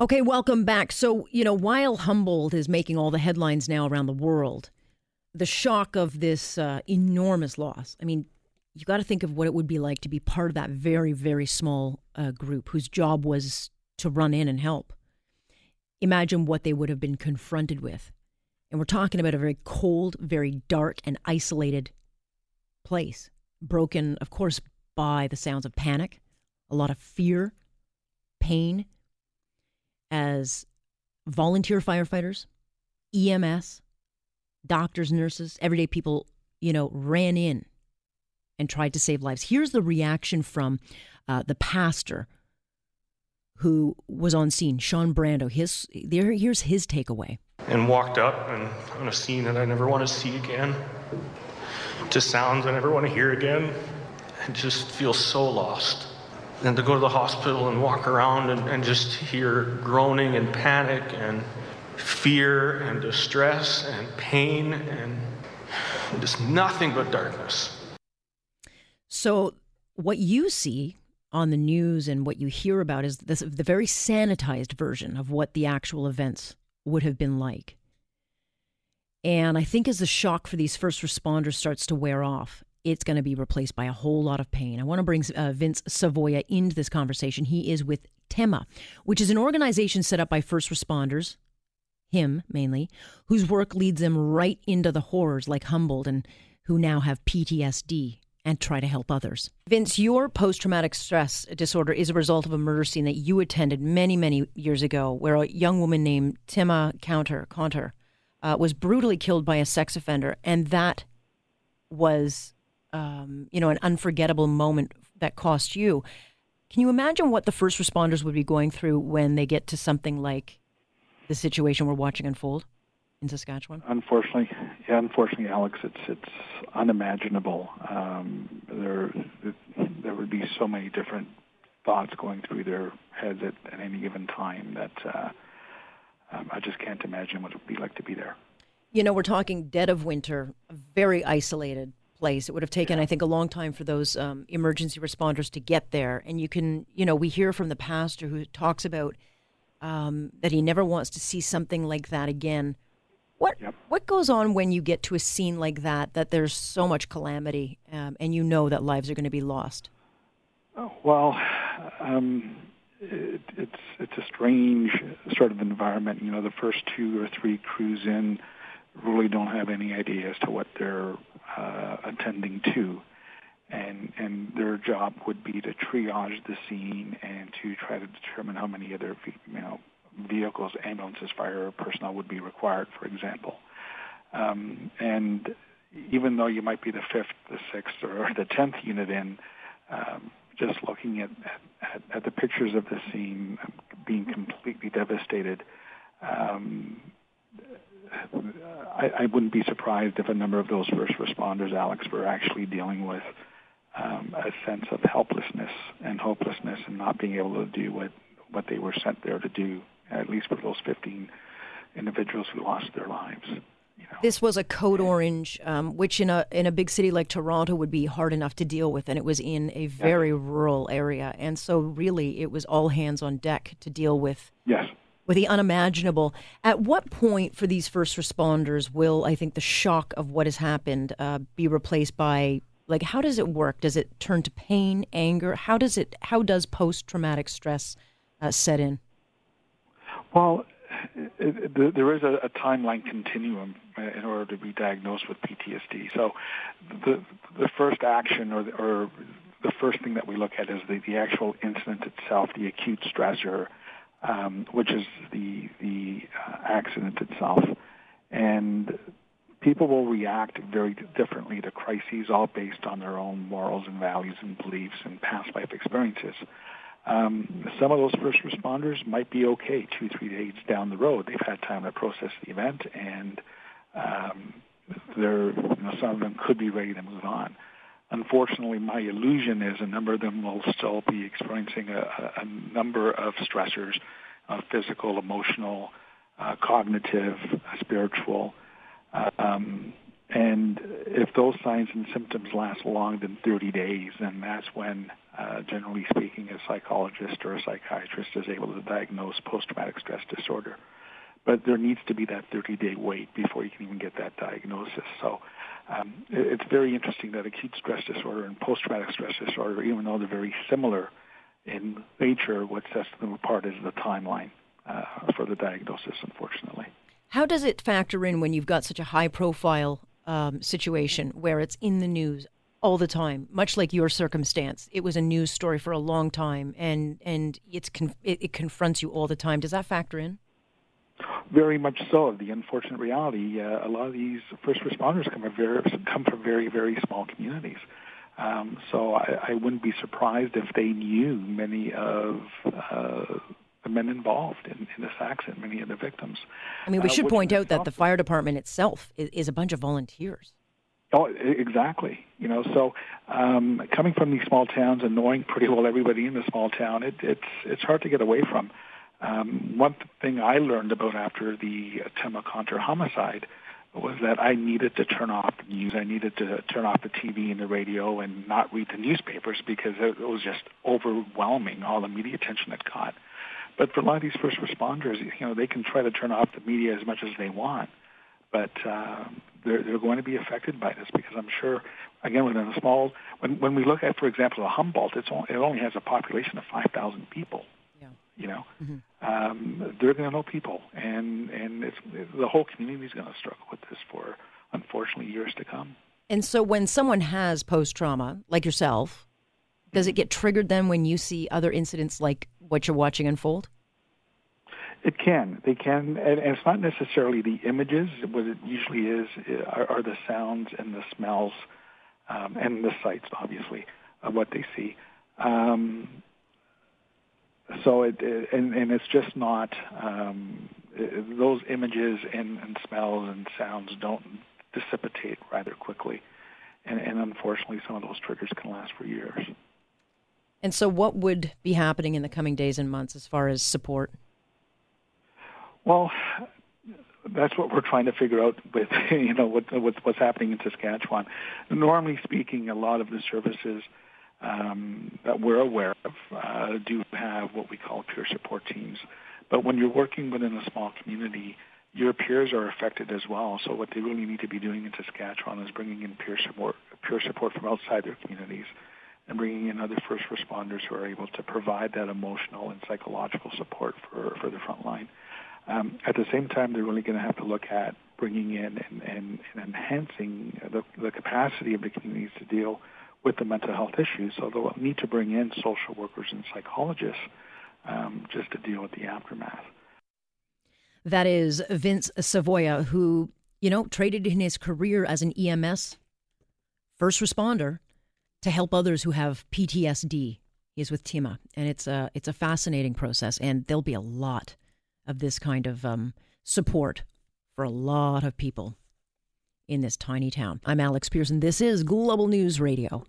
Okay, welcome back. So, you know, while Humboldt is making all the headlines now around the world, the shock of this uh, enormous loss. I mean, you got to think of what it would be like to be part of that very, very small uh, group whose job was to run in and help. Imagine what they would have been confronted with. And we're talking about a very cold, very dark, and isolated place, broken, of course, by the sounds of panic, a lot of fear, pain as volunteer firefighters, EMS, doctors, nurses, everyday people, you know, ran in and tried to save lives. Here's the reaction from uh, the pastor who was on scene, Sean Brandow. His there, here's his takeaway. And walked up and on a scene that I never want to see again, to sounds I never want to hear again, and just feel so lost and to go to the hospital and walk around and, and just hear groaning and panic and fear and distress and pain and just nothing but darkness. So, what you see on the news and what you hear about is this, the very sanitized version of what the actual events would have been like. And I think as the shock for these first responders starts to wear off it's going to be replaced by a whole lot of pain. I want to bring uh, Vince Savoia into this conversation. He is with TEMA, which is an organization set up by first responders, him mainly, whose work leads them right into the horrors like Humboldt and who now have PTSD and try to help others. Vince, your post traumatic stress disorder is a result of a murder scene that you attended many, many years ago where a young woman named Tema Counter, Conter uh, was brutally killed by a sex offender. And that was um, you know, an unforgettable moment that cost you. Can you imagine what the first responders would be going through when they get to something like the situation we're watching unfold in Saskatchewan? Unfortunately, yeah, unfortunately, Alex, it's it's unimaginable. Um, there there would be so many different thoughts going through their heads at, at any given time that uh, um, I just can't imagine what it would be like to be there. You know, we're talking dead of winter, very isolated place. It would have taken, yeah. I think, a long time for those um, emergency responders to get there. And you can, you know, we hear from the pastor who talks about um, that he never wants to see something like that again. What yep. what goes on when you get to a scene like that? That there's so much calamity, um, and you know that lives are going to be lost. Oh, well, um, it, it's it's a strange sort of environment. You know, the first two or three crews in really don't have any idea as to what they're uh, attending to. And, and their job would be to triage the scene and to try to determine how many other you know, vehicles, ambulances, fire personnel would be required, for example. Um, and even though you might be the fifth, the sixth, or the tenth unit in, um, just looking at, at, at the pictures of the scene being completely devastated, um, I, I wouldn't be surprised if a number of those first responders, Alex, were actually dealing with um, a sense of helplessness and hopelessness and not being able to do what, what they were sent there to do, at least for those 15 individuals who lost their lives. You know. This was a code orange, um, which in a in a big city like Toronto would be hard enough to deal with, and it was in a very yeah. rural area, and so really it was all hands on deck to deal with yes with the unimaginable. At what point for these first responders will I think the shock of what has happened uh, be replaced by like how does it work? Does it turn to pain, anger? How does it? How does post traumatic stress uh, set in? Well, it, it, there is a, a, timeline continuum in order to be diagnosed with PTSD. So, the the first action or or the first thing that we look at is the, the actual incident itself, the acute stressor, um, which is the the uh, accident itself, and people will react very differently to crises, all based on their own morals and values and beliefs and past life experiences. Um, some of those first responders might be okay two, three days down the road. They've had time to process the event, and um, they're, you know, some of them could be ready to move on. Unfortunately, my illusion is a number of them will still be experiencing a, a number of stressors, uh, physical, emotional, uh, cognitive, spiritual. Um, and if those signs and symptoms last longer than 30 days, then that's when uh, generally speaking, a psychologist or a psychiatrist is able to diagnose post-traumatic stress disorder. But there needs to be that 30-day wait before you can even get that diagnosis. So um, it's very interesting that acute stress disorder and post-traumatic stress disorder, even though they're very similar in nature, what sets them apart is the timeline uh, for the diagnosis, unfortunately. How does it factor in when you've got such a high-profile um, situation where it's in the news all the time, much like your circumstance. It was a news story for a long time, and and it's con- it, it, confronts you all the time. Does that factor in? Very much so. The unfortunate reality: uh, a lot of these first responders come from very come from very very small communities. Um, so I, I, wouldn't be surprised if they knew many of uh, the men involved in, in, this accident, many of the victims. I mean, we uh, should point out that the fire department itself is, is a bunch of volunteers. Oh, exactly. You know, so um, coming from these small towns and knowing pretty well everybody in the small town, it, it's it's hard to get away from. Um, one thing I learned about after the Tema Conter homicide was that I needed to turn off the news. I needed to turn off the TV and the radio and not read the newspapers because it was just overwhelming all the media attention it got. But for a lot of these first responders, you know, they can try to turn off the media as much as they want, but uh, they're, they're going to be affected by this because I'm sure, again, within a small, when, when we look at, for example, Humboldt, it's only, it only has a population of 5,000 people. You know, mm-hmm. um, they're going to know people, and and it's the whole community is going to struggle with this for, unfortunately, years to come. And so, when someone has post trauma, like yourself, does it get triggered then when you see other incidents like what you're watching unfold? It can. They can, and, it's not necessarily the images. What it usually is are, are the sounds and the smells, um, and the sights, obviously, of what they see. Um, so it, and, and it's just not um, it, those images and, and smells and sounds don't dissipate rather quickly, and, and unfortunately, some of those triggers can last for years. And so, what would be happening in the coming days and months as far as support? Well, that's what we're trying to figure out with you know what, what's happening in Saskatchewan. Normally speaking, a lot of the services um, that we're aware of uh, do have what we call peer support teams. But when you're working within a small community, your peers are affected as well. So what they really need to be doing in Saskatchewan is bringing in peer support, peer support from outside their communities, and bringing in other first responders who are able to provide that emotional and psychological support for for the front line. Um, at the same time, they're really going to have to look at bringing in and, and, and enhancing the, the, capacity of the communities to deal with the mental health issues. So they'll need to bring in social workers and psychologists um, just to deal with the aftermath. That is Vince Savoia, who, you know, traded in his career as an EMS first responder to help others who have PTSD. He's with TEMA, and it's a it's a fascinating process, and there'll be a lot of this kind of um, support for a lot of people in this tiny town. I'm Alex Pearson. This is Global News Radio.